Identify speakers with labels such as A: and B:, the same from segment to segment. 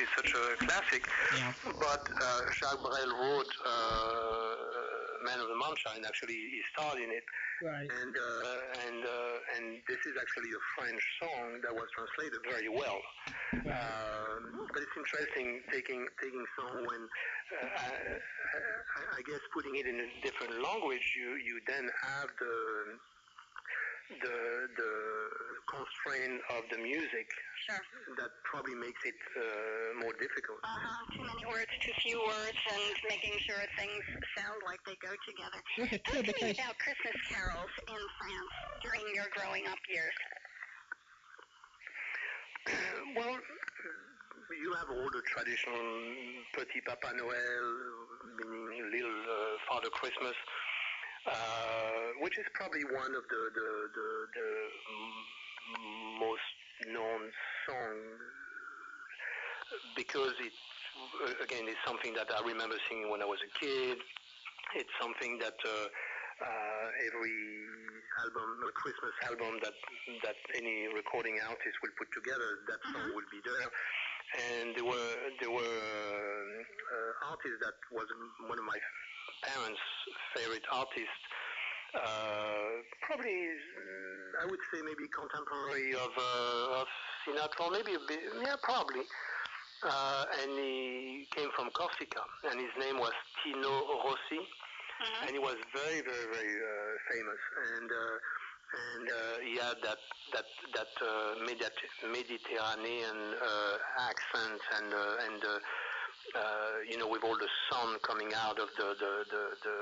A: is such a classic.
B: Yeah.
A: But uh, Jacques Brel wrote uh, Man of La Mancha. Actually, he starred in it,
B: Right.
A: and uh, and uh, and this is actually a French song that was translated very well. Um, but it's interesting taking taking song when uh, I, I guess putting it in a different language, you you then have the the the constraint of the music
C: Sure.
A: that probably makes it uh, more difficult.
C: Uh-huh. Too many words, too few words, and making sure things sound like they go together.
B: Look at
C: Talk to me
B: because
C: about Christmas carols in France during your growing up years.
A: well, you have all the traditional Petit Papa Noel, meaning Little uh, Father Christmas, uh, which is probably one of the the, the, the most known songs because it uh, again is something that I remember singing when I was a kid. It's something that uh, uh, every album, a Christmas album that that any recording artist will put together, that song will be there. And there were there were uh, artists that was one of my parents' favorite artists. Uh, probably, mm, I would say maybe contemporary of uh, of Sinatra, maybe a bit, yeah, probably. Uh, and he came from Corsica, and his name was Tino Rossi and he was very, very, very uh, famous. And uh, and uh, he had that that that uh, Mediterranean uh, accent, and uh, and uh, you know, with all the sun coming out of the the, the, the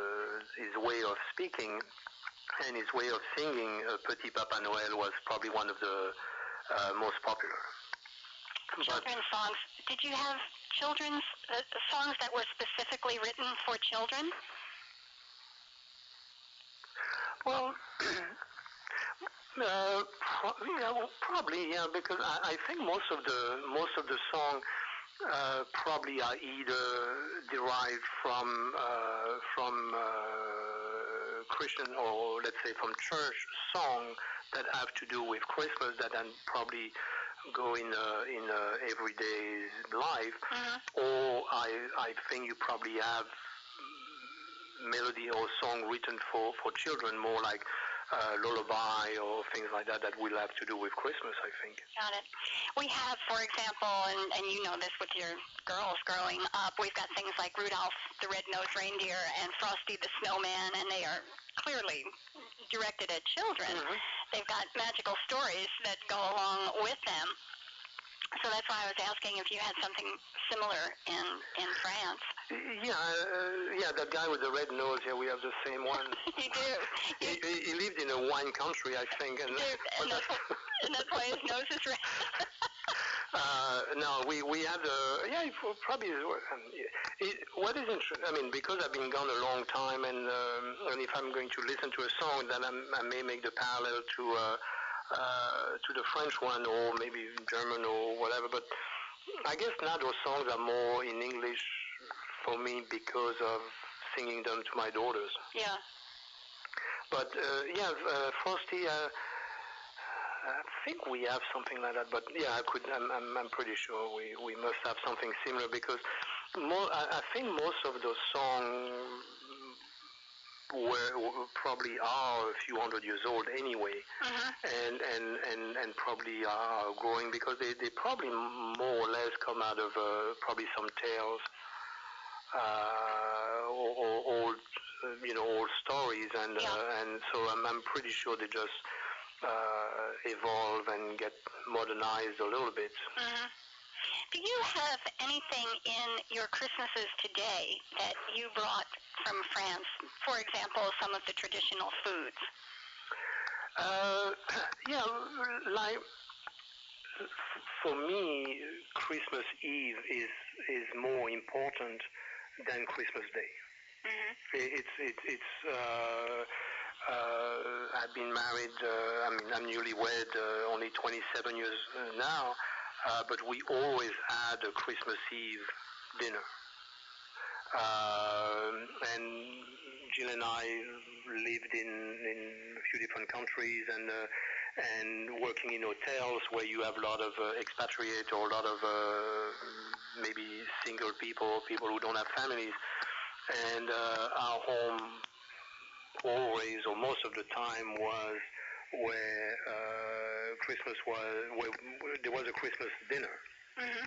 A: his way of speaking and his way of singing, uh, Petit Papa Noel was probably one of the uh, most popular. But
C: Children's songs. Did you have children's uh, songs that were specifically written for children?
A: Well, uh, pro- yeah, well, probably yeah, because I, I think most of the most of the song uh, probably are either derived from uh, from uh, Christian or let's say from church song that have to do with Christmas that then probably go in uh, in uh, everyday life, or I I think you probably have melody or song written for, for children, more like uh, lullaby or things like that, that will have to do with Christmas, I think.
C: Got it. We have, for example, and, and you know this with your girls growing up, we've got things like Rudolph the Red-Nosed Reindeer and Frosty the Snowman, and they are clearly directed at children.
A: Mhm.
C: They've got magical stories that go along with them. So that's why I was asking if you had something similar in, in France.
A: Yeah, uh, yeah, that guy with the red nose, yeah, we have the same one.
C: you do.
A: he, he he lived in a wine country, I think. And.
C: And that's,
A: that's-
C: and that's why his nose is red.
A: Uh, no, we we had uh, yeah, it probably. Um, it, what is interesting? I mean, because I've been gone a long time, and um, and if I'm going to listen to a song, then I'm, I may make the parallel to uh, uh, to the French one, or maybe German, or whatever. But I guess now those songs are more in English for me because of singing them to my daughters.
C: yeah.
A: But uh, yeah, uh, Frosty. Uh, I think we have something like that, but yeah, I could. I'm, I'm, I'm pretty sure we, we must have something similar because more. I, I think most of those songs were, probably are a few hundred years old anyway,
C: Mhm.
A: and and and and probably are growing because they they probably more or less come out of uh, probably some tales uh, or, or old uh, you know old stories and
C: Yeah.
A: uh, and so I'm I'm pretty sure they just uh, evolve and get modernized a little bit.
C: Mhm. Do you have anything in your Christmases today that you brought from France? For example, some of the traditional foods.
A: Uh, yeah, like for me, Christmas Eve is is more important than Christmas Day.
C: Mm-hmm.
A: It's it's it's. Uh, uh, I've been married. Uh, I mean, I'm newlywed. Uh, only 27 years uh, now, uh, but we always had a Christmas Eve dinner. Um and Jill and I lived in, in a few different countries and uh, and working in hotels where you have a lot of uh, expatriate or a lot of uh, maybe single people, people who don't have families, and uh, our home always or most of the time was where uh, Christmas was where, where there was a Christmas dinner.
C: Mhm.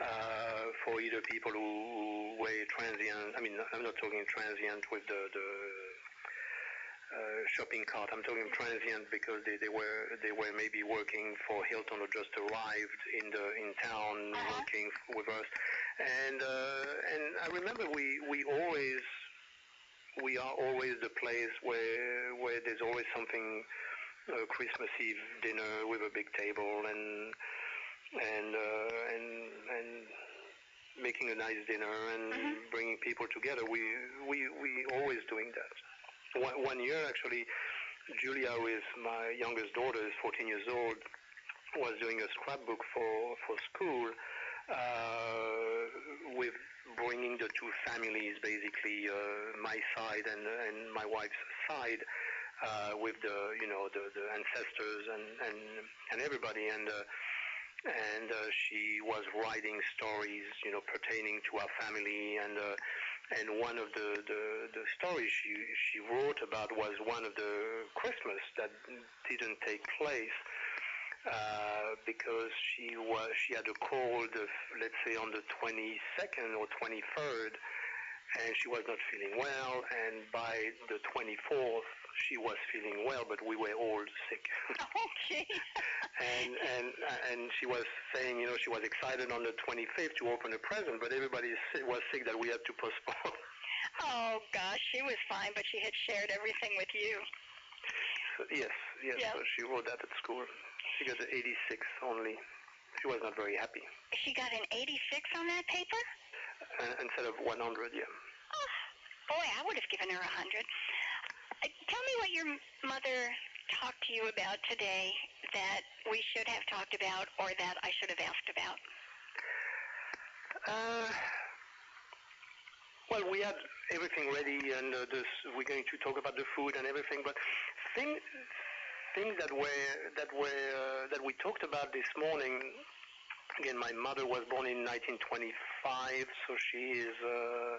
A: Uh, for either people who were transient, I mean, I'm not talking transient with the, the uh, shopping cart. I'm talking transient because they, they were they were maybe working for Hilton or just arrived in the in town
C: Uh-huh.
A: working with us. And uh, and I remember we we always we are always the place where where there's always something uh, Christmas Eve dinner with a big table and and uh, and and making a nice dinner and
C: Mhm.
A: bringing people together. We we we always doing that. One, one year actually, Julia, is my youngest daughter, is 14 years old, was doing a scrapbook for for school uh, with bringing the two families, basically uh, my side and and my wife's side, uh, with the you know the, the ancestors and and and everybody and. Uh, and uh, she was writing stories, you know, pertaining to our family, and uh, and one of the, the the stories she she wrote about was one of the Christmas that didn't take place uh, because she was she had a cold, of, let's say on the 22nd or 23rd, and she was not feeling well, and by the 24th she was feeling well, but we were all sick.
C: Okay.
A: and and and she was saying, you know, she was excited on the 25th to open a present, but everybody was sick that we had to postpone.
C: oh gosh, she was fine, but she had shared everything with you.
A: So, yes, yes.
C: Yeah.
A: So she wrote that at school. She got an 86 only. She was not very happy.
C: She got an 86 on that paper?
A: Uh, instead of 100, yeah.
C: Oh, boy, I would have given her a 100. Tell me what your mother talked to you about today that we should have talked about or that I should have asked about.
A: Uh, well, we had everything ready, and uh, this, we're going to talk about the food and everything. But thing, things that were that were uh, that we talked about this morning. Again, my mother was born in 1925, so she is. Uh,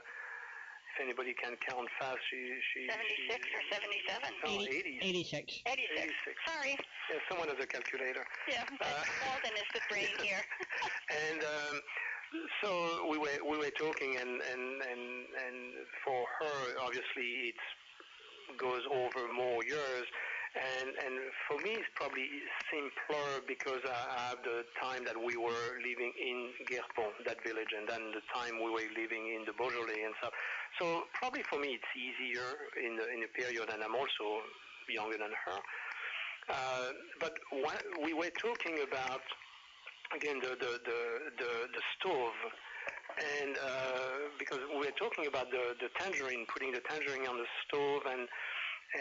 A: if anybody can count fast, she she
C: 76
A: she,
C: or 77?
A: no,
B: 80
A: 80s.
B: 86.
C: 86.
A: 86.
C: Sorry.
A: Yeah, someone has a calculator.
C: Yeah, but
A: Uh,
C: Walden is the brain here.
A: and um, so we were we were talking, and and and and for her, obviously, it goes over more years. And and for me, it's probably simpler because I have the time that we were living in Guerpont, that village, and then the time we were living in the Beaujolais and stuff. So probably for me, it's easier in the in the period, and I'm also younger than her. Uh, but we were talking about again the the the the, the stove and uh, because we were talking about the the tangerine putting the tangerine on the stove and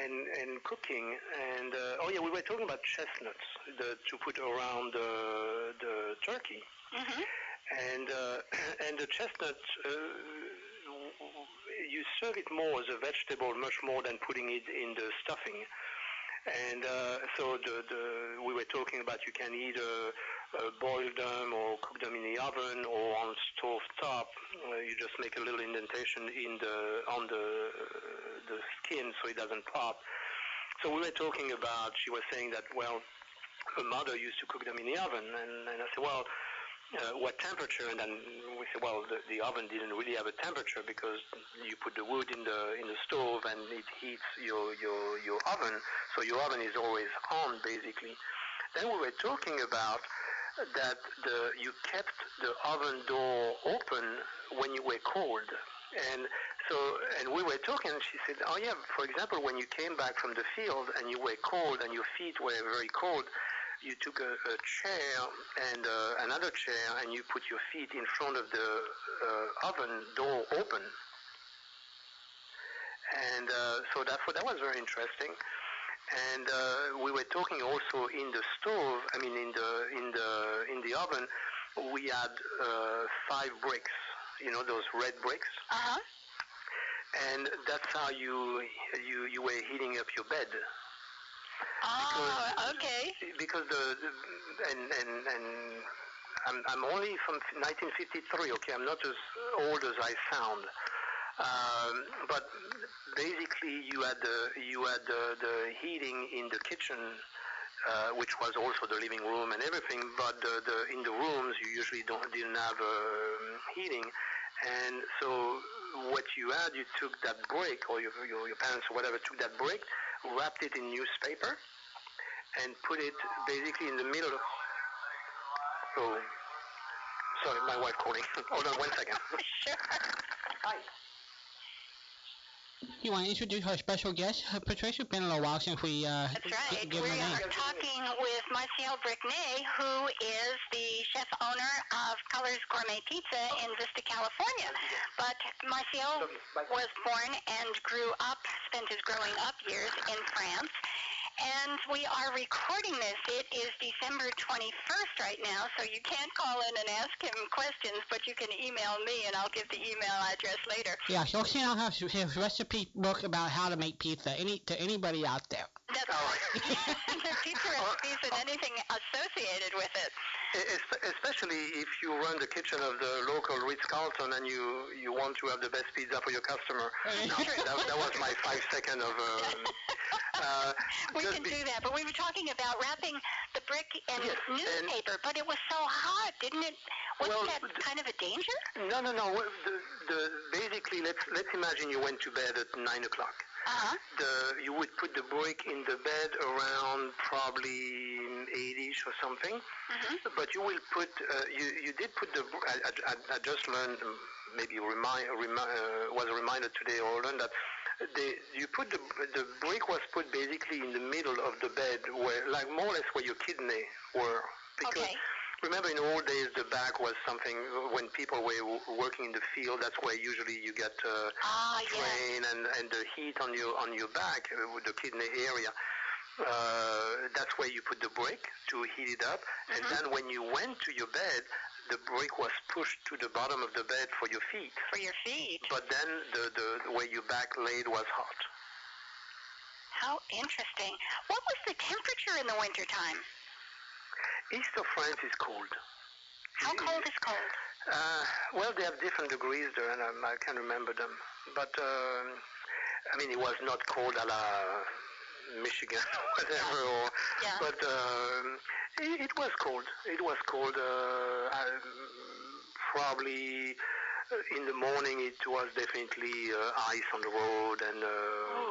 A: and and cooking. And uh, oh yeah we were talking about chestnuts the, to put around the the turkey.
C: Hmm
A: and uh, and the chestnut uh, you serve it more as a vegetable much more than putting it in the stuffing. And uh, so the, the, we were talking about you can either uh, boil them or cook them in the oven or on stove top. Uh, you just make a little indentation in the on the the skin so it doesn't pop. So we were talking about. She was saying that well, her mother used to cook them in the oven, and, and I said well. Uh, what temperature? And then we said, well, the, the oven didn't really have a temperature because you put the wood in the in the stove and it heats your your your oven. So your oven is always on, basically. Then we were talking about that the, you kept the oven door open when you were cold. And so, and we were talking, and she said, oh yeah, for example, when you came back from the field and you were cold and your feet were very cold, you took a, a chair and uh, another chair and you put your feet in front of the uh, oven door open. And uh, so that, that was very interesting and uh, we were talking also in the stove. I mean, in the in the in the oven, we had uh, five bricks. You know, those red bricks,
C: Uh huh.
A: and that's how you you you were heating up your bed
C: Oh, okay.
A: because the, the and and and I'm, I'm only from 1953. Okay, I'm not as old as I sound. Um, but basically, you had the you had the, the heating in the kitchen, uh, which was also the living room and everything. But the, the in the rooms, you usually don't didn't have uh, heating, and so what you had, you took that brick, or your, your your parents or whatever took that brick, wrapped it in newspaper, and put it basically in the middle. Of, oh, sorry, my wife calling. Hold on one second.
C: sure.
A: Hi.
B: You want to introduce our special guest, uh, Patricia? It's been a little while since we uh,
C: That's right.
B: g-
C: We
B: her a name.
C: are talking with Martial Bricknay, who is the chef owner of Colors Gourmet Pizza in Vista, California. But Martial was born and grew up, spent his growing up years in France. And we are recording this. It is December 21st right now, so you can't call in and ask him questions, but you can email me, and I'll give the email address later.
B: Yeah, so send out his, his recipe book about how to make pizza any to anybody out there.
C: That's
A: All
C: right. the pizza recipes and anything associated with it.
A: Especially if you run the kitchen of the local Ritz-Carlton and you, you want to have the best pizza for your customer. No, that, that was my five second of. Um, uh,
C: We can
A: be-
C: do that, but we were talking about wrapping the brick in
A: Yes,
C: newspaper, but it was so hot, didn't it? Wasn't
A: Well,
C: that
A: the-
C: kind of a danger?
A: No, no, no. The, the, basically, let's let's imagine you went to bed at nine o'clock.
C: Uh-huh.
A: The you would put the brick in the bed around probably eight-ish or something.
C: hmm
A: But you will put, uh, you, you did put the, I, I, I just learned, um, maybe remind, remi- uh, was reminded today or learned that the, you put the, the brick was put basically in the middle of the bed where, like more or less where your kidney were. Because
C: Okay.
A: Remember in old days the back was something, when people were working in the field, that's where usually you get uh,
C: Ah,
A: strain and, and the heat on your, on your back, uh, with the kidney area. Uh, that's where you put the brick to heat it up. And
C: Mhm.
A: then when you went to your bed, the brick was pushed to the bottom of the bed for your feet.
C: For your feet.
A: But then the, the where your back laid was hot.
C: How interesting. What was the temperature in the wintertime?
A: East of France is cold.
C: How cold is cold?
A: Uh, well, they have different degrees there, and um, I can't remember them. But um, I mean, it was not cold a la Michigan or whatever. Or,
C: Yeah.
A: But um, it, it was cold. It was cold. Uh, probably uh, in the morning, it was definitely uh, ice on the road, and uh,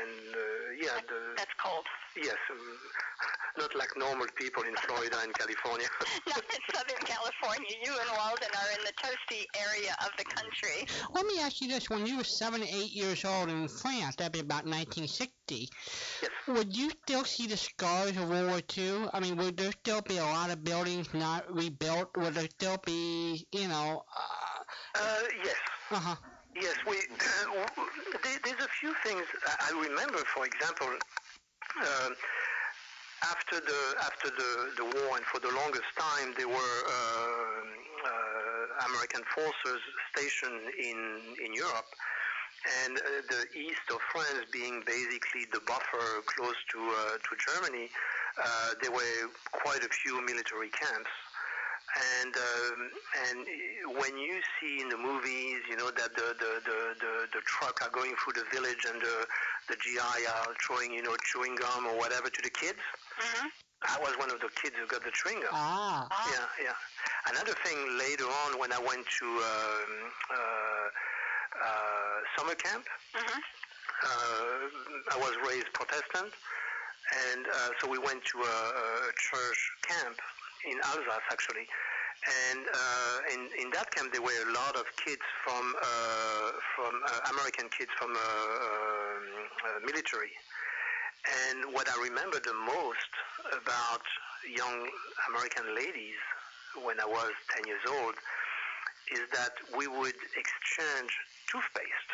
A: and uh, yeah, the,
C: That's cold.
A: yes, um, not like normal people in Florida and California.
C: Not in Southern California. You and Walden are in the toasty area of the country.
B: Let me ask you this: When you were seven, eight years old in France, that'd be about 1960.
A: Yes.
B: Would you still see the scars of World War II? I mean, would there still be a lot of buildings not rebuilt? Would there still be, you know?
A: Uh, uh yes.
B: Uh huh.
A: Yes, we. Uh, there, there's a few things I I remember. For example, uh, after the after the, the war, and for the longest time, there were uh, uh, American forces stationed in in Europe, and uh, the east of France being basically the buffer close to uh, to Germany, uh, there were quite a few military camps and um, and when you see in the movies, you know that the the, the, the the truck are going through the village and the the GI are throwing you know chewing gum or whatever to the kids.
C: hmm
A: I was one of the kids who got the chewing gum.
B: Ah.
C: Ah.
A: Yeah, yeah. Another thing later on when I went to um, uh, uh, summer camp,
C: hmm
A: uh, I was raised Protestant, and uh, so we went to a, a church camp in Alsace actually. And uh, in, in that camp, there were a lot of kids from uh, from uh, American kids from uh, um, uh, military. And what I remember the most about young American ladies when I was 10 years old is that we would exchange toothpaste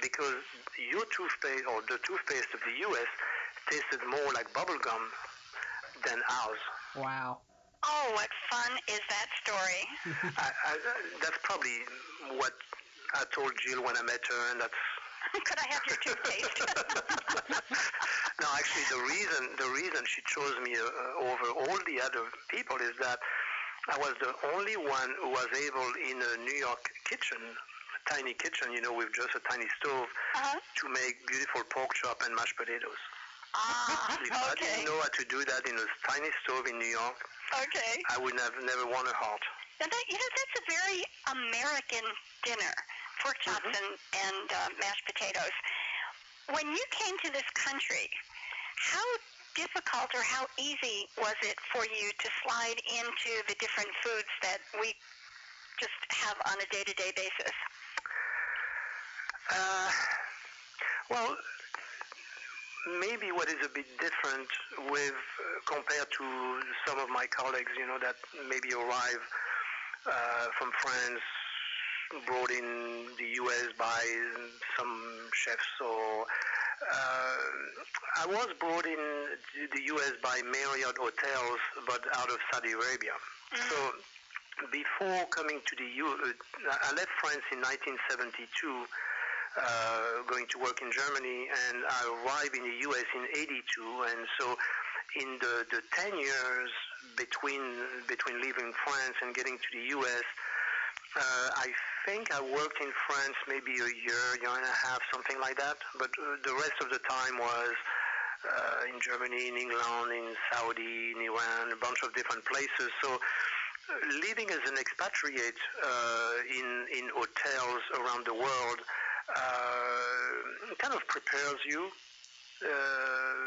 A: because your toothpaste or the toothpaste of the U.S. tasted more like bubble gum than ours.
B: Wow.
C: Oh, what fun is that story?
A: I, I, that's probably what I told Jill when I met her, and that's
C: Could I have your toothpaste?
A: no, actually, the reason the reason she chose me uh, over all the other people is that I was the only one who was able in a New York kitchen, a tiny kitchen, you know, with just a tiny stove,
C: Uh-huh.
A: to make beautiful pork chop and mashed potatoes.
C: Ah,
A: If I didn't know how to do that in a tiny stove in New York,
C: Okay.
A: I would have never won a heart.
C: Now that, you know, that's a very American dinner, pork chops
A: Mhm.
C: and, and uh, mashed potatoes. When you came to this country, how difficult or how easy was it for you to slide into the different foods that we just have on a day-to-day basis?
A: Uh, well, maybe what is a bit different with uh, compared to some of my colleagues, you know, that maybe arrive uh, from France, brought in the U.S. by some chefs or. Uh, I was brought in the U.S. by Marriott hotels, but out of Saudi Arabia.
C: Mhm.
A: So before coming to the U, uh, I left France in 1972, uh, going to work in Germany, and I arrived in the U.S. in '82. And so, in the, the 10 years between between leaving France and getting to the U.S., uh, I think I worked in France maybe a year, year and a half, something like that. But uh, the rest of the time was uh, in Germany, in England, in Saudi, in Iran, a bunch of different places. So uh, living as an expatriate uh, in in hotels around the world prepares you uh,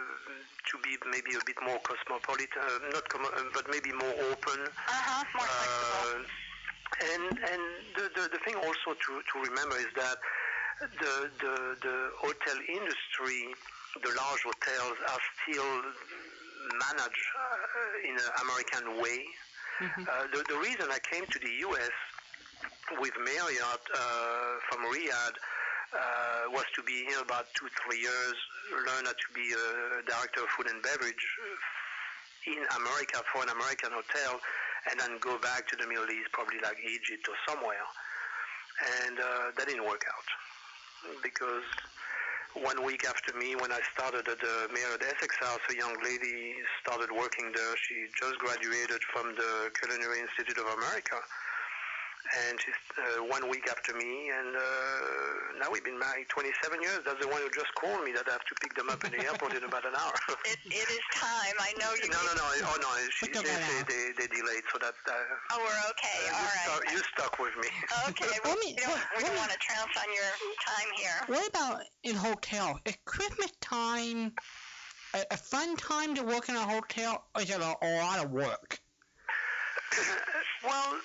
A: to be maybe a bit more cosmopolitan, uh, not com- uh, but maybe more open.
C: Uh-huh, more flexible.
A: Uh, and and the, the, the thing also to, to remember is that the, the the hotel industry, the large hotels are still managed uh, in an American way.
B: Mhm.
A: Uh, the, the reason I came to the U.S. with Marriott uh, from Riyadh uh, was to be here about two, three years, learn how to be a director of food and beverage in America for an American hotel, and then go back to the Middle East, probably like Egypt or somewhere. And uh, that didn't work out because one week after me, when I started at the Marriott Essex House, a young lady started working there. She just graduated from the Culinary Institute of America. And she's uh, one week after me, and uh, now we've been married 27 years. That's the one who just called me that I have to pick them up in the airport in about an hour.
C: It, it is time. I know you.
A: no, no, no. Oh, no. She,
B: Look
A: they,
B: at
A: they, they, they delayed, so that uh,
C: Oh, we're okay.
A: you,
C: All right.
A: stuck, you stuck with me.
C: Okay.
B: Let
C: Well,
B: me-
C: we don't, we don't want to trounce on your time here.
B: What about in hotel? Is Christmas time a, a fun time to work in a hotel, or is it a, a lot of work?
A: well,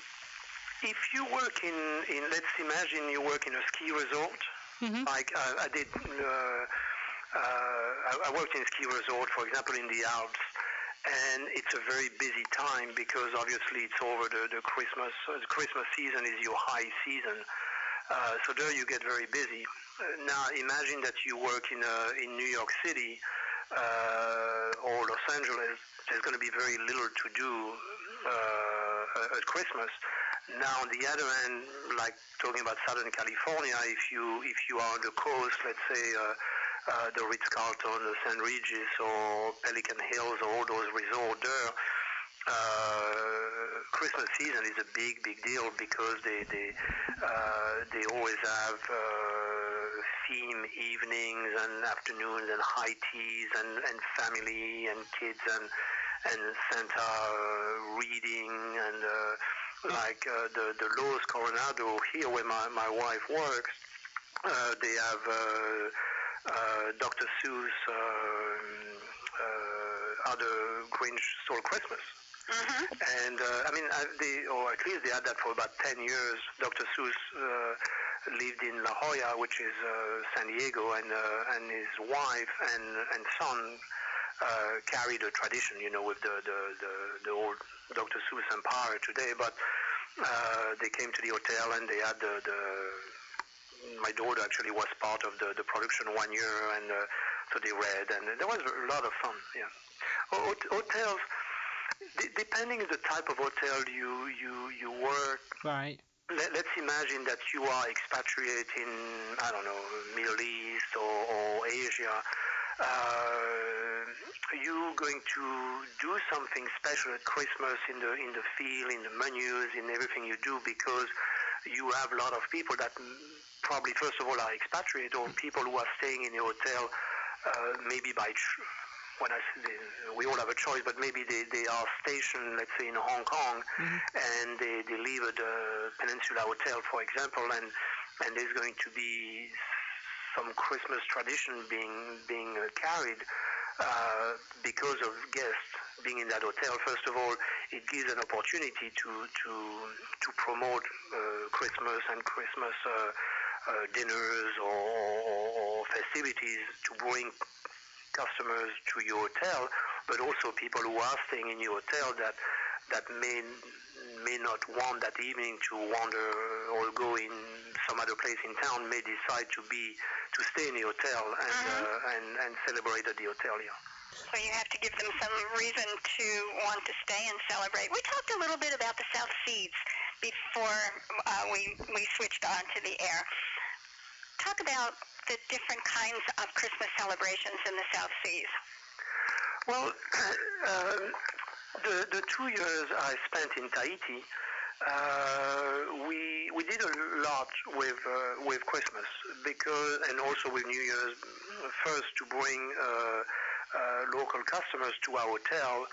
A: if you work in, in, let's imagine you work in a ski resort,
B: hmm
A: like uh, I did, uh, uh, I, I worked in a ski resort, for example, in the Alps, and it's a very busy time because obviously it's over the, the Christmas, uh, the Christmas season is your high season. Uh, so there you get very busy. Uh, now imagine that you work in, uh, in New York City uh, or Los Angeles. There's going to be very little to do uh, at Christmas. Now, on the other hand, like talking about Southern California, if you if you are on the coast, let's say uh, uh, the Ritz Carlton, the St. Regis, or Pelican Hills, or all those resorts there, uh, Christmas season is a big, big deal because they they uh, they always have uh, theme evenings and afternoons and high teas and, and family and kids and and Santa uh, reading and like uh, the the Los Coronado here where my, my wife works, uh, they have uh, uh, Dr. Seuss, uh, uh, other Grinch Stole Christmas.
C: Mm-hmm.
A: And uh, I mean, they, or at least they had that for about 10 years. Dr. Seuss uh, lived in La Jolla, which is uh, San Diego, and uh, and his wife and and son uh, carried a tradition, you know, with the the, the, the old Dr. Seuss empire today. But uh, they came to the hotel and they had the, the my daughter actually was part of the, the production one year, and uh, so they read, and there was a lot of fun. Yeah, Ho- hotels. Depending on the type of hotel you you you work,
B: Right.
A: let, let's imagine that you are expatriate in I don't know Middle East or, or Asia. Uh, you going to do something special at Christmas in the in the feel, in the menus, in everything you do because you have a lot of people that probably first of all are expatriate or people who are staying in the hotel uh, maybe by tr- when I say they, we all have a choice, but maybe they, they are stationed, let's say, in Hong Kong,
B: Mhm.
A: and they, they live at the Peninsula Hotel, for example, and and there's going to be some Christmas tradition being being carried uh, because of guests being in that hotel. First of all, it gives an opportunity to to to promote uh, Christmas and Christmas uh, uh, dinners or, or festivities to bring customers to your hotel, but also people who are staying in your hotel that that may may not want that evening to wander or go in some other place in town may decide to be to stay in the hotel and
C: Mhm.
A: uh, and, and celebrate at the hotel. Yeah.
C: So you have to give them some reason to want to stay and celebrate. We talked a little bit about the South Seas before uh, we we switched on to the air. Talk about the different kinds of Christmas celebrations in the South Seas.
A: Well, um, the the two years I spent in Tahiti, uh, we we did a lot with uh, with Christmas because and also with New Year's. First to bring uh, uh, local customers to our hotel.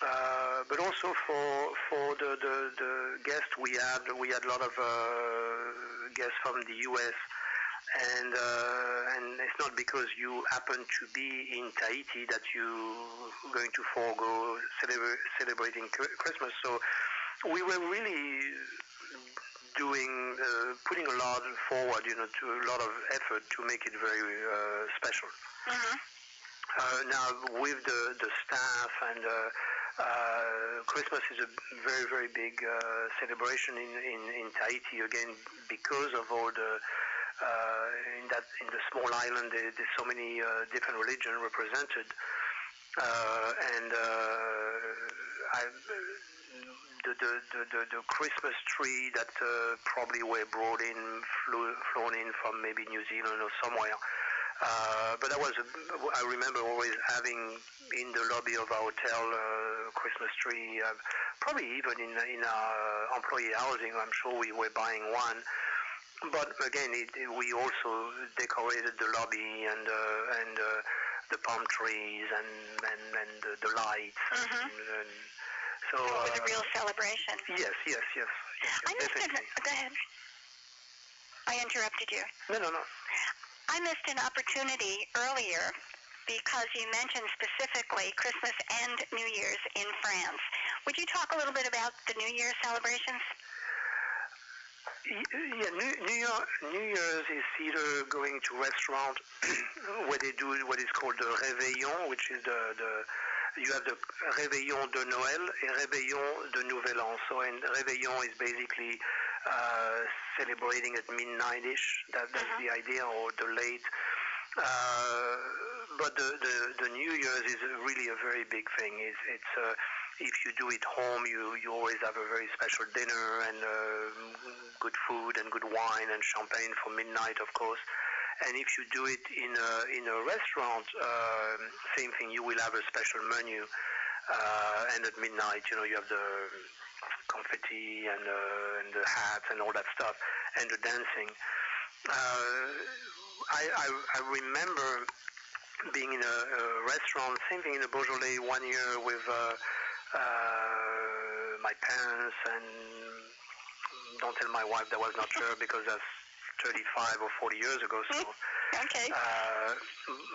A: Uh, but also for for the, the, the guests we had, we had a lot of uh, guests from the U.S. and and not because you happen to be in Tahiti that you're going to forego celebra- celebrating Christmas. So we were really doing uh, putting a lot forward, you know, to a lot of effort to make it very uh, special.
C: Mm-hmm.
A: Uh, now, with the, the staff and uh, uh, Christmas is a very, very big uh, celebration in, in, in Tahiti again because of all the in that in the small island there, there's so many uh, different religions represented uh, and uh, I, the, the, the, the, Christmas tree that uh, probably were brought in, flew, flown in from maybe New Zealand or somewhere. Uh, but that was, I remember always having in the lobby of our hotel uh, Christmas tree, uh, probably even in, in our employee housing, I'm sure we were buying one. But again, it, we also decorated the lobby and, uh, and uh, the palm trees and, and, and the, the lights.
C: Mhm.
A: And, and so,
C: So it was a
A: uh,
C: real celebration.
A: Yes, yes, yes. yes,
C: I missed an, go ahead. I interrupted you.
A: No, no, no.
C: I missed an opportunity earlier because you mentioned specifically Christmas and New Year's in France. Would you talk a little bit about the New Year's celebrations?
A: Yeah, New, New, Year, New Year's is either going to restaurant where they do what is called the réveillon, which is the, the you have the réveillon de Noël and réveillon de Nouvel An. So, and réveillon is basically uh, celebrating at midnight-ish. That, that's
C: Mhm.
A: the idea, or the late. Uh, but the, the the New Year's is really a very big thing. It's it's uh, if you do it home, you you always have a very special dinner and uh, good food and good wine and champagne for midnight, of course. And if you do it in a in a restaurant, uh, same thing. You will have a special menu. Uh, and at midnight, you know, you have the confetti and, uh, and the hats and all that stuff, and the dancing. Uh, I, I, I remember being in a, a restaurant, same thing in the Beaujolais one year with uh, uh, my parents, and don't tell my wife that was not her because that's 35 or 40 years ago. So,
C: Okay.
A: uh,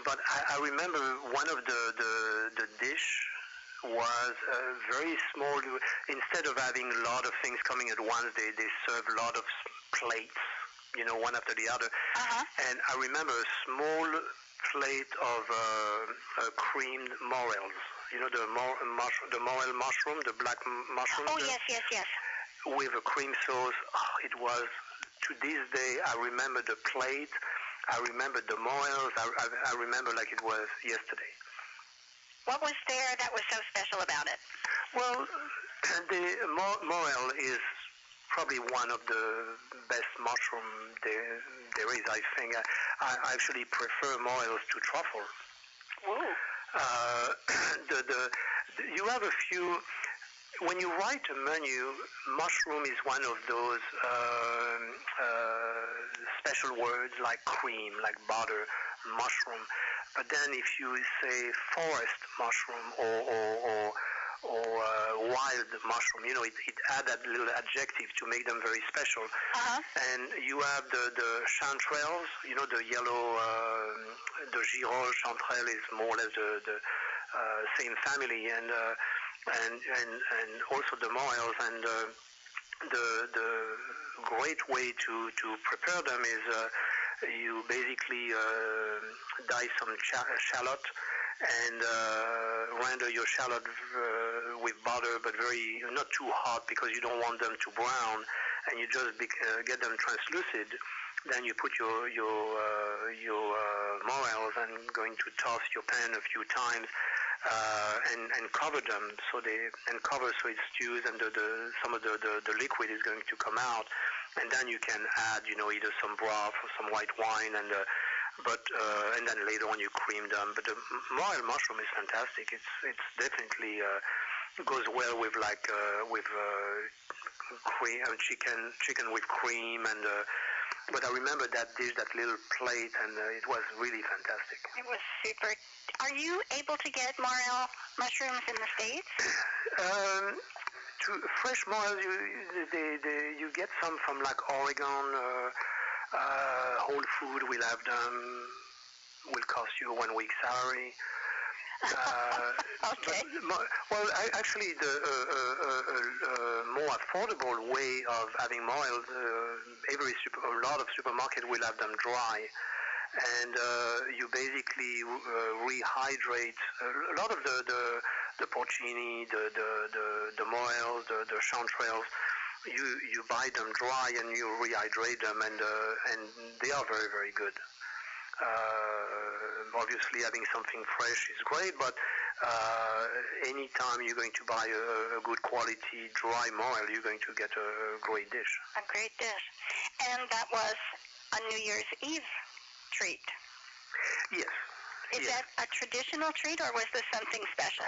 A: but I, I remember one of the the, the dish was uh, very small. Instead of having a lot of things coming at once, they they serve a lot of plates, you know, one after the other.
C: Uh-huh.
A: And I remember a small plate of uh, uh, creamed morels. You know the mor- mushroom, the morel mushroom, the black m- mushroom.
C: Oh,
A: the-
C: yes, yes, yes.
A: With a cream sauce. Oh, it was to this day. I remember the plate. I remember the morels. I, I, I remember like it was yesterday.
C: What was there that was so special about it?
A: Well, the mo- morel is probably one of the best mushroom there, there is. I think I, I actually prefer morels to truffle.
C: Ooh.
A: Uh, the, the, you have a few. When you write a menu, mushroom is one of those um, uh, special words like cream, like butter, mushroom. But then if you say forest mushroom or, or, or, or uh, wild mushroom, you know, it, it add that little adjective to make them very special.
C: Uh-huh.
A: And you have the, the chanterelles, you know, the yellow, um, the girolle chanterelle is more or less the, the uh, same family, and, uh, and, and, and also the morels. And uh, the, the great way to, to prepare them is uh, you basically uh, dye some cha- shallot and uh, render your shallot uh, with butter, but very not too hot because you don't want them to brown, and you just be, uh, get them translucid. Then you put your your uh, your uh, morels and going to toss your pan a few times uh, and and cover them so they and cover so it stews and the, the some of the, the the liquid is going to come out, and then you can add you know either some broth or some white wine and uh, but uh, and then later on you cream them. But the morel mushroom is fantastic. It's it's definitely uh, goes well with like uh, with uh, cream, uh, chicken chicken with cream and. Uh, but I remember that dish, that little plate, and uh, it was really fantastic.
C: It was super. Are you able to get morel mushrooms in the States?
A: Um, to fresh morels, you they, they, you get some from like Oregon. Uh, uh, Whole Food will have them. Will cost you a one week salary. Uh,
C: okay.
A: but well, I, actually, the uh, uh, uh, uh, more affordable way of having morels, uh, every super, a lot of supermarket will have them dry, and uh, you basically uh, rehydrate a lot of the the, the porcini, the the the, the morels, the, the chanterelles. You you buy them dry and you rehydrate them, and uh, and they are very very good. Uh, obviously, having something fresh is great, but uh, anytime you're going to buy a, a good quality dry morel, you're going to get a great dish.
C: A great dish. And that was a New Year's Eve treat.
A: Yes.
C: Is
A: yes.
C: that a traditional treat or was this something special?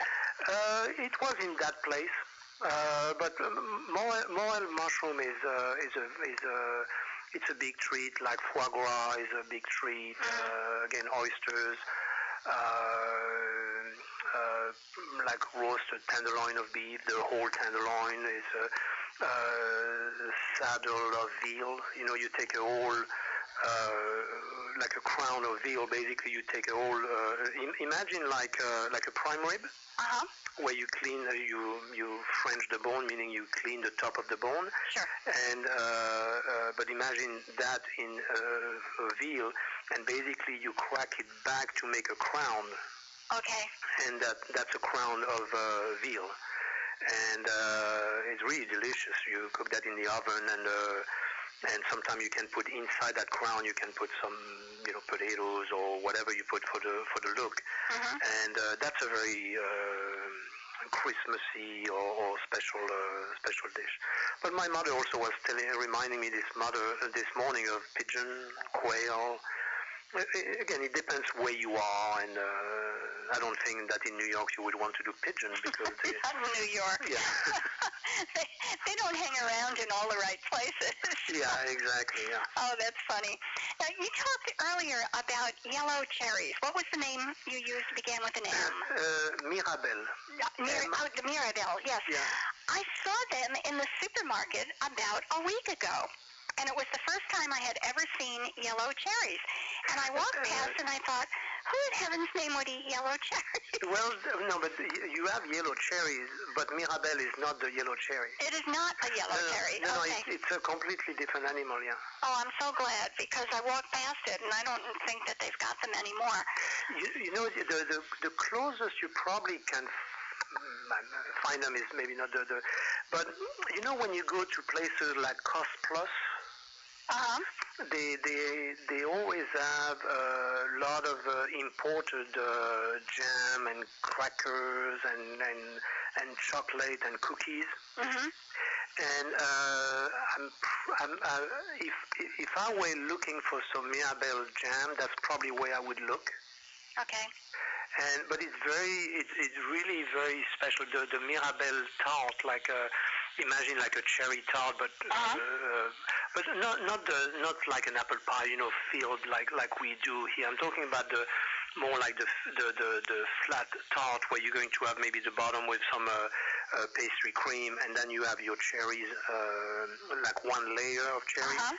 A: Uh, it was in that place, uh, but um, morel, morel mushroom is uh, is a is a it's a big treat. Like foie gras is a big treat. Uh, again, oysters. Uh, uh, like roasted tenderloin of beef, the whole tenderloin is a saddle of veal. You know, you take a whole, uh, like a crown of veal. Basically, you take a whole. Uh, imagine like uh, like a prime rib,
C: Uh-huh.
A: where you clean, uh, you you French the bone, meaning you clean the top of the bone,
C: Sure.
A: and uh, uh, but imagine that in uh, a veal, and basically you crack it back to make a crown
C: Okay.
A: and that that's a crown of uh, veal, and uh, it's really delicious. You cook that in the oven, and uh, and sometimes you can put inside that crown, you can put some you know potatoes or whatever you put for the for the look,
C: Mhm.
A: and uh, that's a very uh, Christmassy or, or special uh, special dish. But my mother also was telling, reminding me this mother uh, this morning of pigeon, quail. Again, it depends where you are, and uh, I don't think that in New York you would want to do pigeon because they,
C: New York.
A: yeah,
C: they, they don't hang around in all the right places.
A: yeah, exactly, yeah.
C: Oh, that's funny. Now, you talked earlier about yellow cherries. What was the name you used began with an M?
A: Uh, Mirabelle,
C: Mir-
A: M.
C: oh, the Mirabelle, yes.
A: yeah.
C: I saw them in the supermarket about a week ago. And it was the first time I had ever seen yellow cherries. And I walked past and I thought, who in heaven's name would eat yellow cherries?
A: Well, no, but you have yellow cherries, but Mirabelle is not the yellow cherry.
C: It is not a yellow
A: no, no,
C: cherry.
A: no, no,
C: okay.
A: it's, it's a completely different animal, yeah.
C: Oh, I'm so glad because I walked past it and I don't think that they've got them anymore.
A: You, you know, the, the, the closest you probably can mm, find them is maybe not the, the, but you know when you go to places like Cost Plus,
C: Uh-huh.
A: they they they always have a lot of uh, imported uh, jam and crackers and and and chocolate and cookies.
C: Mhm.
A: And uh, I'm, I'm, uh, if if I were looking for some Mirabelle jam, that's probably where I would look.
C: Okay.
A: And but it's very, it's, it's really very special. The the Mirabelle tart, like a, imagine like a cherry tart, but
C: Uh-huh.
A: uh, but not not the not like an apple pie, you know, filled like like we do here. I'm talking about the more like the the the, the flat tart where you're going to have maybe the bottom with some uh, uh, pastry cream, and then you have your cherries, uh, like one layer of cherries.
C: Uh-huh.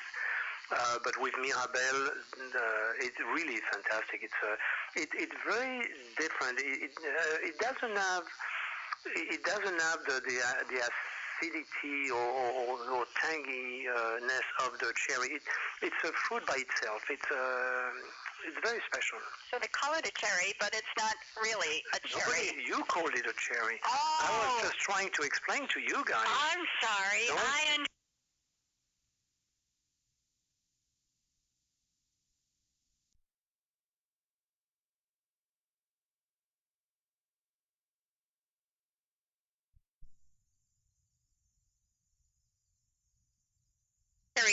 A: Uh, but with Mirabelle, uh, it's really fantastic. It's uh, it, it's very different. It it, uh, it doesn't have it doesn't have the the, uh, the acidity or, or, or tanginess of the cherry. It, it's a fruit by itself. It's uh, it's very special.
C: So they call it a cherry, but it's not really a cherry.
A: Nobody, you called it a cherry. I
C: Oh,
A: was just trying to explain to you guys.
C: I'm sorry.
A: Don't-
C: I un-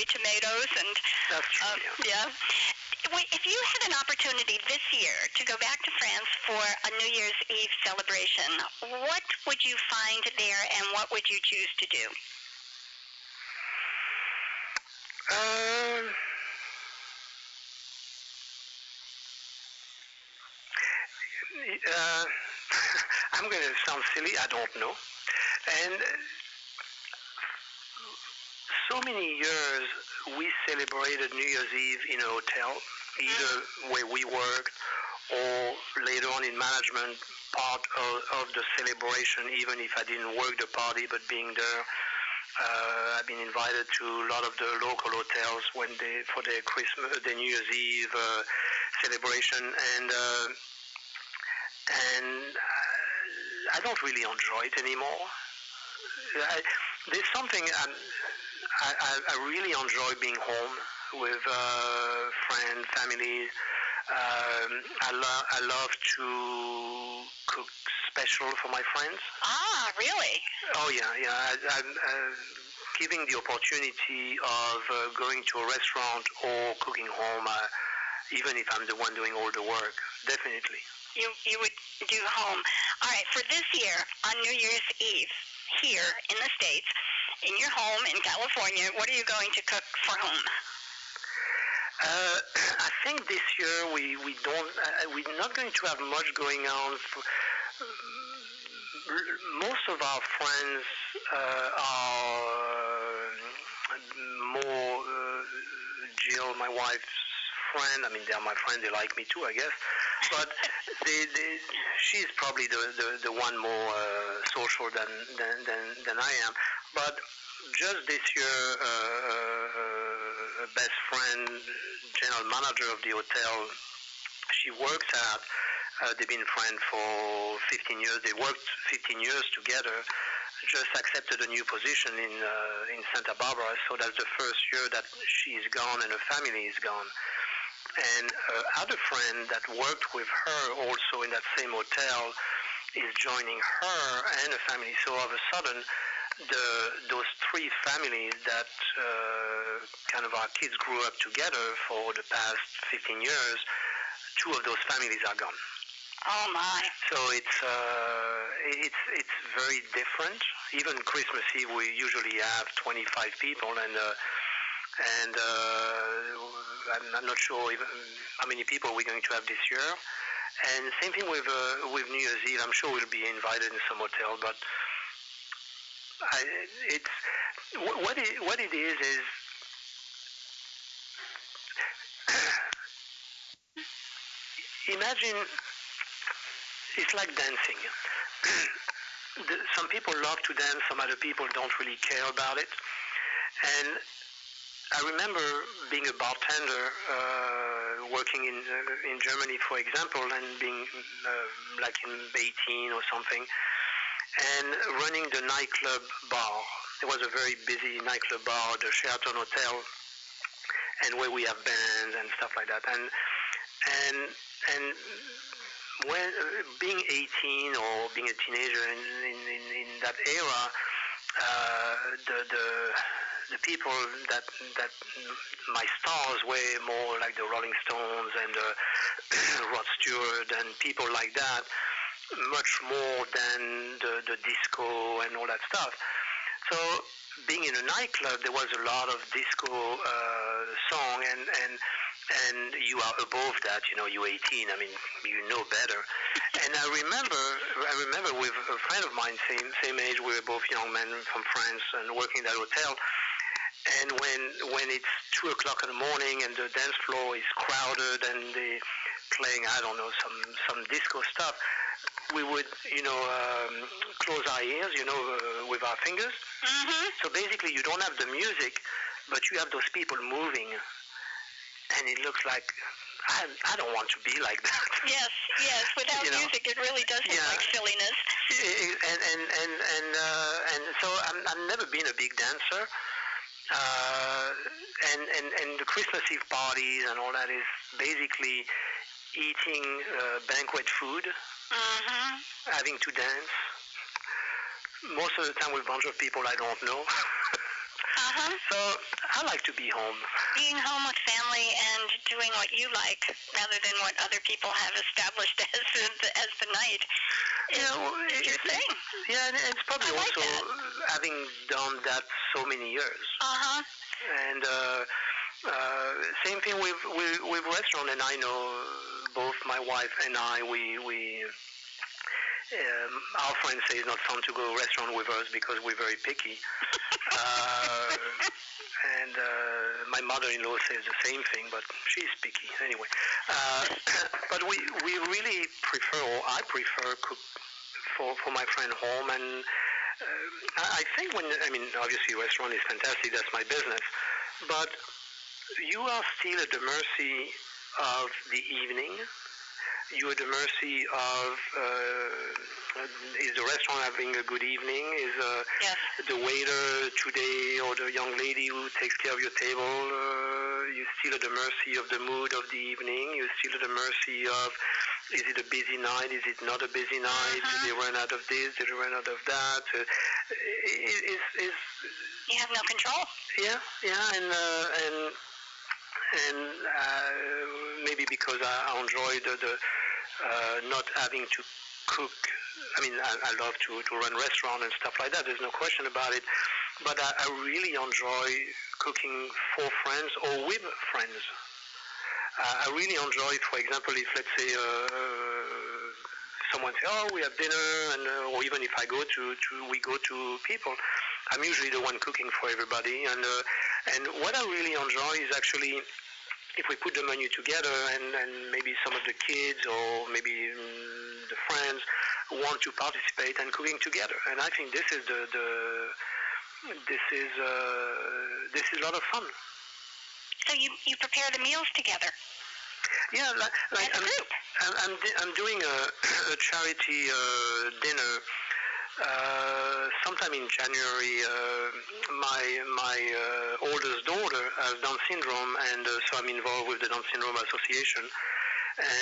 C: cherry tomatoes and
A: That's true.
C: Um,
A: yeah.
C: yeah. If you had an opportunity this year to go back to France for a New Year's Eve celebration, what would you find there and what would you choose to do?
A: Um, uh, I'm going to sound silly. I don't know. And so many years we celebrated New Year's Eve in a hotel, either where we worked or later on in management, part of, of the celebration, even if I didn't work the party, but being there. Uh, I've been invited to a lot of the local hotels when they for their Christmas, their New Year's Eve uh, celebration, and uh, and uh, I don't really enjoy it anymore. I, there's something um, I, I, I really enjoy being home with uh, friends, families. Um, I, lo- I love to cook special for my friends.
C: Ah, really?
A: Oh yeah, yeah. I, I'm uh, giving the opportunity of uh, going to a restaurant or cooking home, uh, even if I'm the one doing all the work. Definitely.
C: You you would do home. All right, for this year on New Year's Eve here in the States, in your home in California, what are you going to cook for home?
A: Uh, I think this year we we don't uh, we're not going to have much going on. For, most of our friends uh, are more uh, Jill, my wife's friend. I mean, they're my friend. They like me too, I guess. But they, they, she's probably the, the, the one more uh, social than, than, than, than I am. But just this year, uh, uh, best friend, general manager of the hotel, she works at. Uh, they've been friends for 15 years. They worked 15 years together. Just accepted a new position in uh, in Santa Barbara. So that's the first year that she's gone and her family is gone. And her other friend that worked with her also in that same hotel is joining her and her family. So all of a sudden, the those three families that uh, kind of our kids grew up together for the past 15 years, two of those families are gone.
C: Oh my.
A: So it's uh, it's it's very different. Even Christmas Eve, we usually have 25 people, and uh, and uh, I'm, not sure even how many people we're going to have this year. And same thing with uh, with New Year's Eve. I'm sure we'll be invited in some hotel, but It's what it, what it is is imagine it's like dancing. Some people love to dance, some other people don't really care about it. And I remember being a bartender, uh, working in uh, in Germany, for example, and being uh, like in 18 or something, and running the nightclub bar. It was a very busy nightclub bar, the Sheraton Hotel, and where we have bands and stuff like that. And and and when being 18 or being a teenager in in, in, in that era, uh, the the the people that that my stars were more like the Rolling Stones and uh, Rod Stewart and people like that, much more than the, the disco and all that stuff. So being in a nightclub, there was a lot of disco uh, song, and and and you are above that. You know, you're 18. I mean, you know better. and I remember, I remember with a friend of mine, same same age, we were both young men from France and working at that hotel. And when when it's two o'clock in the morning and the dance floor is crowded and they playing, I don't know, some some disco stuff, we would, you know, um, close our ears, you know, uh, with our fingers.
C: Mhm.
A: So basically, you don't have the music, but you have those people moving, and it looks like I, I don't want to be like that.
C: Yes, yes. Without
A: You know,
C: music, it really does look
A: yeah.
C: like silliness.
A: and and and and uh, and so I'm, I've never been a big dancer. Uh, and, and and the Christmas Eve parties and all that is basically eating uh, banquet food,
C: Mhm.
A: having to dance. Most of the time with a bunch of people I don't know.
C: Uh huh.
A: so I like to be home.
C: Being home with family and doing what you like rather than what other people have established as the, as the night
A: Yeah, well,
C: is your thing.
A: Yeah, and it's probably
C: like
A: also
C: that.
A: having done that so many years.
C: Uh huh.
A: And uh, same thing with, with with restaurant. And I know both my wife and I, we we. Um, our friends say it's not fun to go to a restaurant with us because we're very picky. uh, and uh, my mother-in-law says the same thing, but she's picky anyway. Uh, but we we really prefer, or I prefer, cook for for my friend home. And uh, I I think when I mean, obviously, restaurant is fantastic. That's my business, but you are still at the mercy of the evening. You are at the mercy of uh, is the restaurant having a good evening? Is uh,
C: Yes.
A: the waiter today or the young lady who takes care of your table, uh, you're still at the mercy of the mood of the evening. You're still at the mercy of is it a busy night? Is it not a busy night?
C: Mhm.
A: Did they run out of this? Did they run out of that? Uh, it, it's, it's,
C: You have no control.
A: yeah, yeah, and uh, and and uh, maybe because I, enjoy the, the uh, not having to cook. I mean, I, I love to to run restaurant and stuff like that. There's no question about it. But I, I really enjoy cooking for friends or with friends. Uh, I really enjoy, for example, if let's say. Uh, Someone say, "Oh, we have dinner," and uh, or even if I go to, to we go to people, I'm usually the one cooking for everybody. And uh, and what I really enjoy is actually if we put the menu together and, and maybe some of the kids or maybe mm, the friends want to participate and cooking together. And I think this is the, the this is uh, this is a lot of fun.
C: So you you prepare the meals together
A: Yeah, like, like I'm. I'm, I'm, I'm doing a, a charity uh, dinner uh, sometime in January. Uh, my my uh, oldest daughter has Down syndrome, and uh, so I'm involved with the Down Syndrome Association.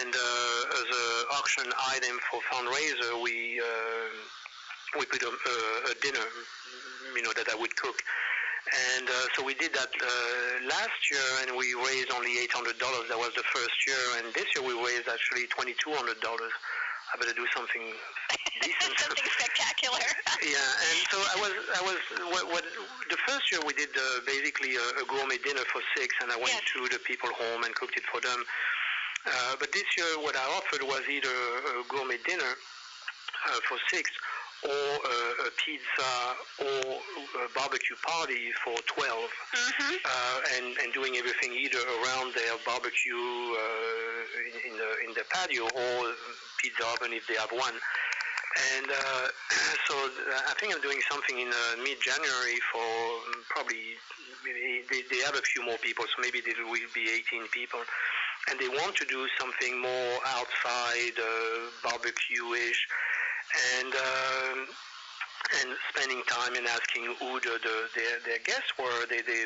A: And uh, as an auction item for fundraiser, we we put a, a, dinner, you know, that I would cook. And so we did that last year, and we raised only $800. That was the first year, and this year we raised actually $2,200. I better do something decent.
C: Something spectacular.
A: Yeah, and so I was, I was, what, what the first year we did uh, basically a, a gourmet dinner for six, and I went
C: Yes.
A: to the people home and cooked it for them. Uh, but this year, what I offered was either a gourmet dinner uh, for six, or uh, a pizza, or a barbecue party for twelve
C: mhm.
A: uh, and, and doing everything either around their barbecue uh, in, in the in the patio or pizza oven if they have one. And uh, so I think I'm doing something in uh, mid-January for probably they, they have a few more people, so maybe there will be 18 people. And they want to do something more outside, uh, barbecue-ish, and um, and spending time and asking who the, the, their, their guests were, they, they,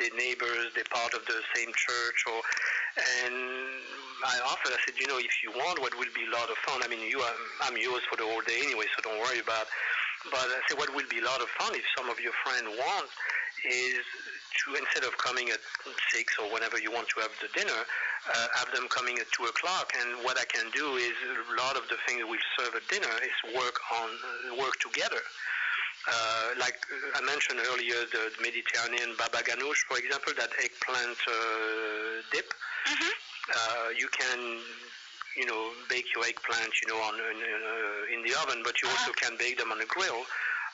A: their neighbors, they're part of the same church, or and I offered, I said, you know, if you want, what will be a lot of fun. I mean, you, are, I'm yours for the whole day anyway, so don't worry about. But I say what will be a lot of fun if some of your friends want is to instead of coming at six or whenever you want to have the dinner, uh, have them coming at two o'clock. And what I can do is a lot of the things we'll serve at dinner is work on uh, work together. Uh, like uh, I mentioned earlier, the Mediterranean baba ganoush, for example, that eggplant uh, dip.
C: Mm-hmm.
A: you can you know, bake your eggplant, you know, on in, uh, in the oven, but you also can bake them on a grill.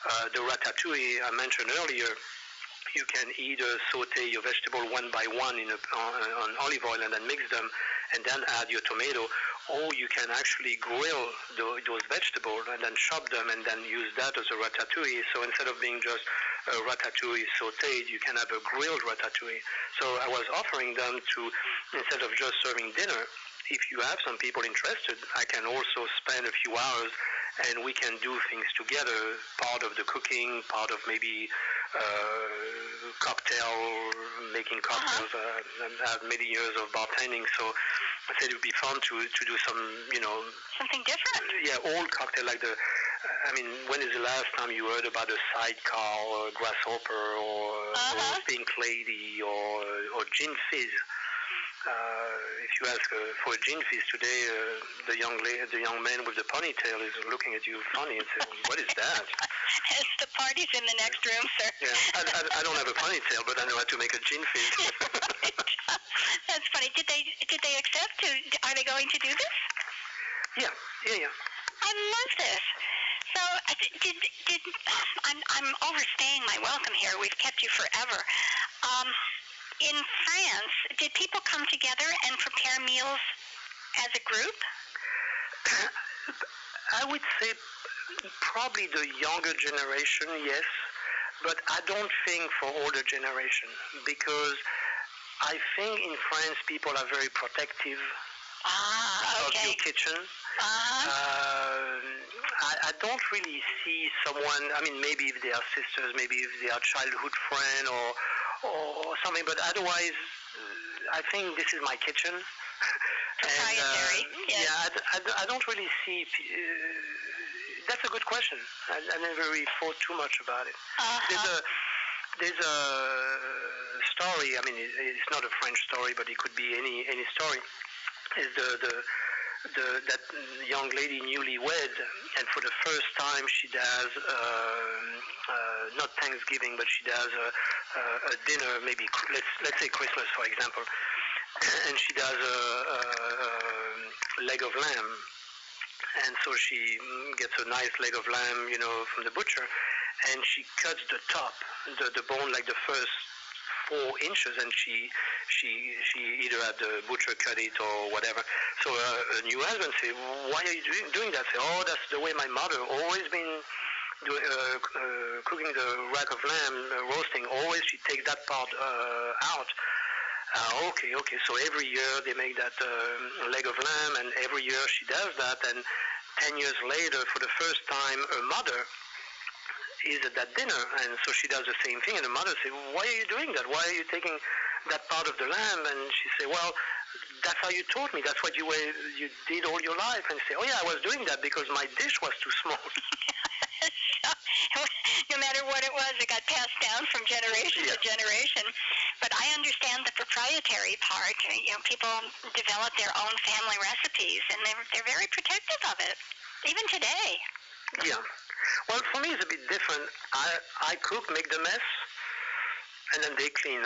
A: Uh, the ratatouille I mentioned earlier, you can either saute your vegetable one by one in a, on, on olive oil and then mix them, and then add your tomato, or you can actually grill the, those vegetables and then chop them and then use that as a ratatouille. So instead of being just a ratatouille sautéed, you can have a grilled ratatouille. So I was offering them to, instead of just serving dinner, if you have some people interested, I can also spend a few hours and we can do things together, part of the cooking, part of maybe uh, cocktail, making cocktails. Uh, I have many years of bartending, so I said it would be fun to, to do some, you know,
C: Something different.
A: yeah, old cocktail like the. I mean, when is the last time you heard about a sidecar or a grasshopper or,
C: Uh-huh.
A: or pink lady or or gin fizz? Uh, if you ask uh, for a gin fizz today, uh, the young la- the young man with the ponytail is looking at you funny and saying, "What is that?"
C: It's the party's in the next room, sir.
A: Yeah, I, I, I don't have a ponytail, but I know how to make a gin fizz.
C: That's funny. Did they did they accept? To, are they going to do this?
A: yeah, yeah, yeah.
C: I love this. So did did I'm I'm overstaying my welcome here. We've kept you forever. Um, in France, did people come together and prepare meals as a group?
A: I would say probably the younger generation, yes, but I don't think for older generation because I think in France people are very protective
C: Ah,
A: of your kitchen.
C: Uh-huh.
A: Uh, I, I don't really see someone. I mean, maybe if they are sisters, maybe if they are childhood friend or or something. But otherwise, uh, I think this is my kitchen.
C: Proprietary,
A: And, uh,
C: yes.
A: Yeah, I I don't really see. Uh, that's a good question. I, I never really thought too much about it. There's
C: Uh-huh.
A: a there's a story. I mean, it, it's not a French story, but it could be any any story. Is the the the that young lady newlywed, and for the first time she does um, uh, not Thanksgiving, but she does a, a, dinner, maybe let's let's say Christmas, for example, and she does a, a, a leg of lamb, and so she gets a nice leg of lamb, you know, from the butcher, and she cuts the top, the the bone, like the first four inches, and she she she either had the butcher cut it or whatever. So uh, a new husband say, why are you doing doing that? Say, oh, that's the way my mother always been doing, uh, uh, cooking the rack of lamb, uh, roasting. Always she take that part uh, out. Uh, okay, okay. So every year they make that uh, leg of lamb, and every year she does that. And ten years later, for the first time, her mother is at that dinner, and so she does the same thing. And the mother say, "Why are you doing that? Why are you taking that part of the lamb?" And she say, "Well, that's how you taught me. That's what you were, you did all your life." And say, "Oh yeah, I was doing that because my dish was too small."
C: so, no matter what it was, it got passed down from generation to generation. But I understand the proprietary part. You know, people develop their own family recipes, and they're they're very protective of it, even today.
A: Yeah. Well, for me it's a bit different. I I cook, make the mess, and then they clean.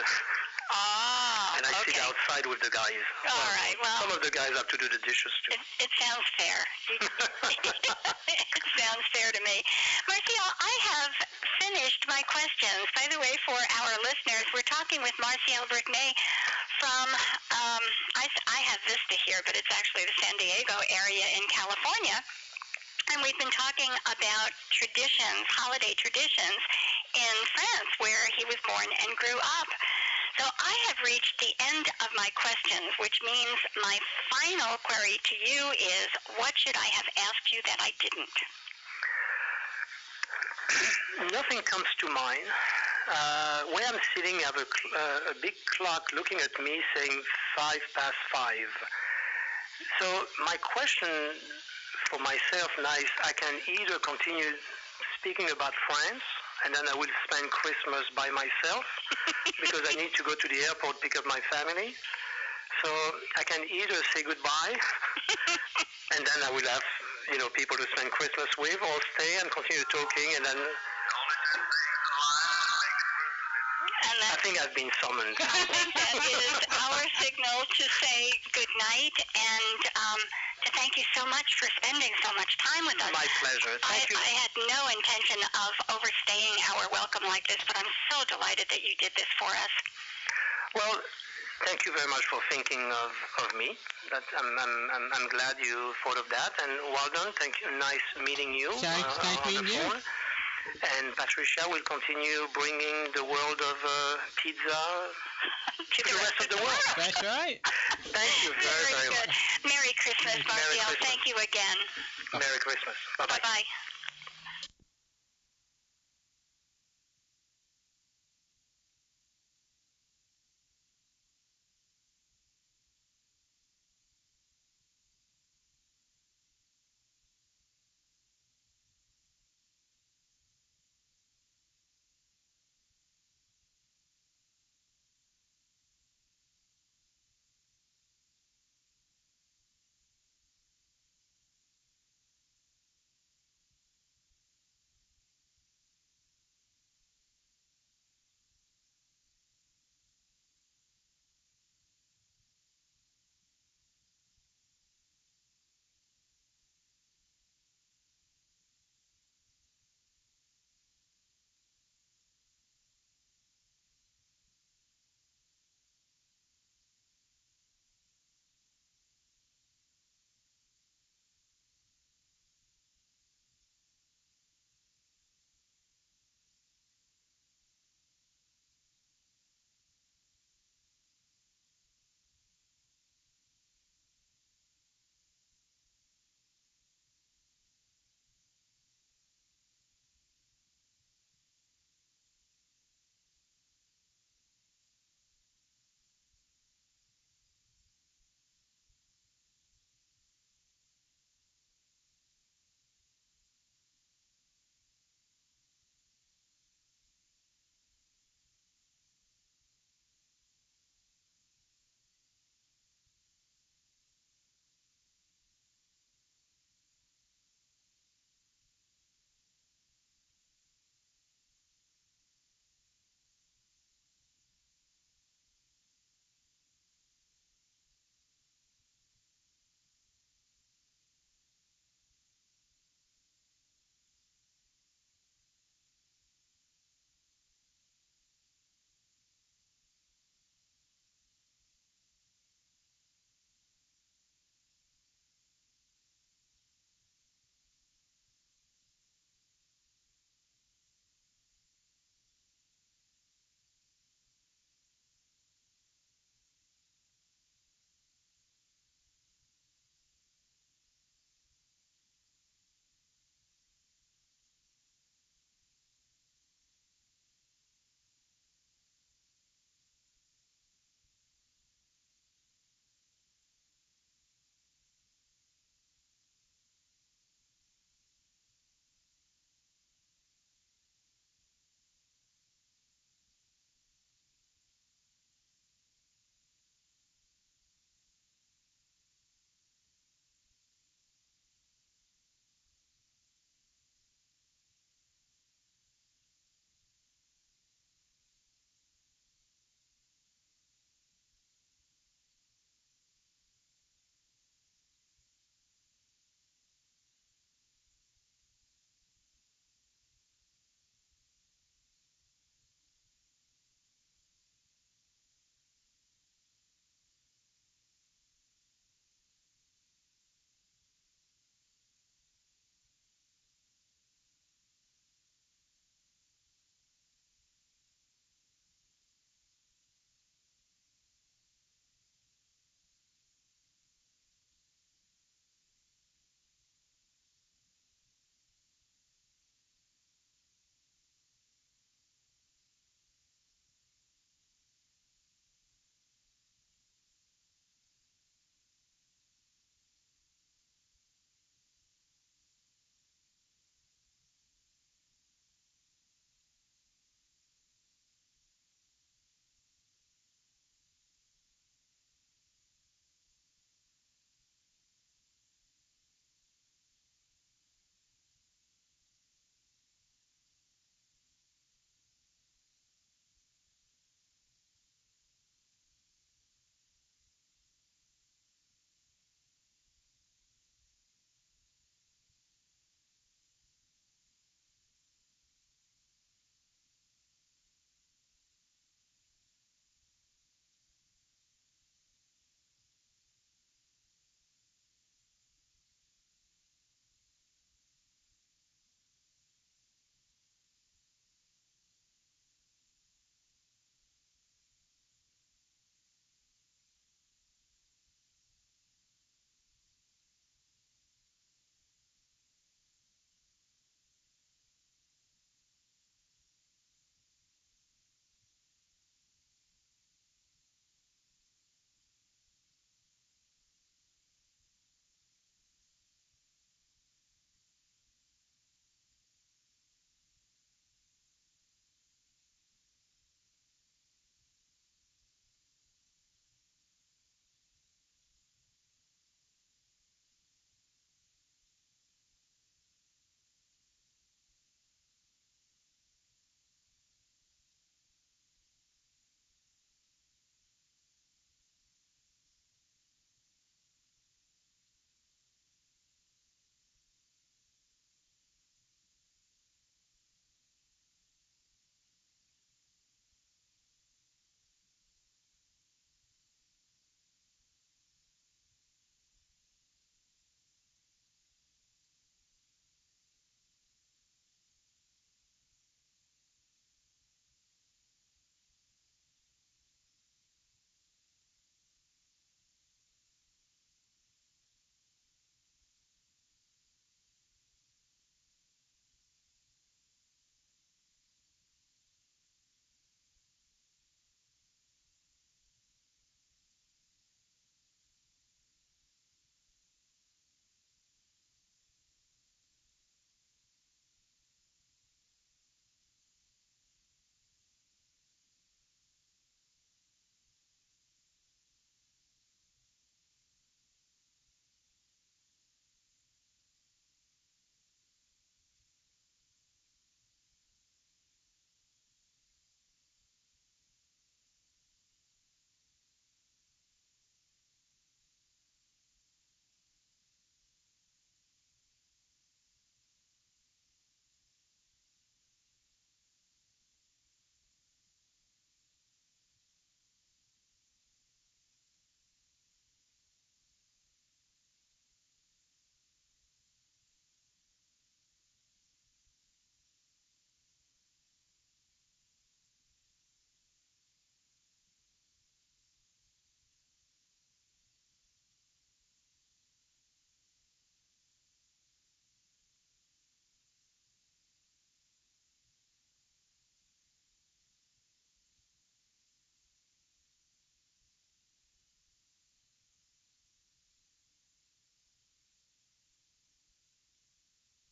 C: Ah,
A: and I
C: okay.
A: sit outside with the guys.
C: All right, well-
A: some of the guys have to do the dishes too.
C: It, it sounds fair. it sounds fair to me. Marcia, I have finished my questions. By the way, for our listeners, we're talking with Marcial Bricknay from, um, I, I have Vista here, but it's actually the San Diego area in California. And we've been talking about traditions, holiday traditions in France, where he was born and grew up. So I have reached the end of my questions, which means my final query to you is, what should I have asked you that I didn't?
A: Nothing comes to mind. Uh, I'm sitting, I have a, uh, a big clock looking at me saying five past five. So my question for myself now is I can either continue speaking about France, and then I will spend Christmas by myself because I need to go to the airport pick up my family. So I can either say goodbye, and then I will have you know people to spend Christmas with, or stay and continue talking, and then
C: And
A: I think I've been summoned.
C: I think that is our signal to say good night and um, thank you so much for spending so much time with us.
A: My pleasure.
C: I,
A: you.
C: I had no intention of overstaying our welcome like this, but I'm so delighted that you did this for us.
A: Well, thank you very much for thinking of, of me. That, I'm, I'm, I'm, I'm glad you thought of that. And well done. Thank you. Nice meeting you
B: Thanks-
A: uh,
B: nice
A: the
B: meeting you.
A: Phone. And Patricia will continue bringing the world of uh, pizza
C: to
A: the rest of the world.
B: That's right.
A: Thank you very, very
C: good.
A: much.
C: Merry Christmas,
A: Merry
C: Martial.
A: Christmas.
C: Thank you again.
A: Merry Christmas. Bye-bye.
C: Bye-bye.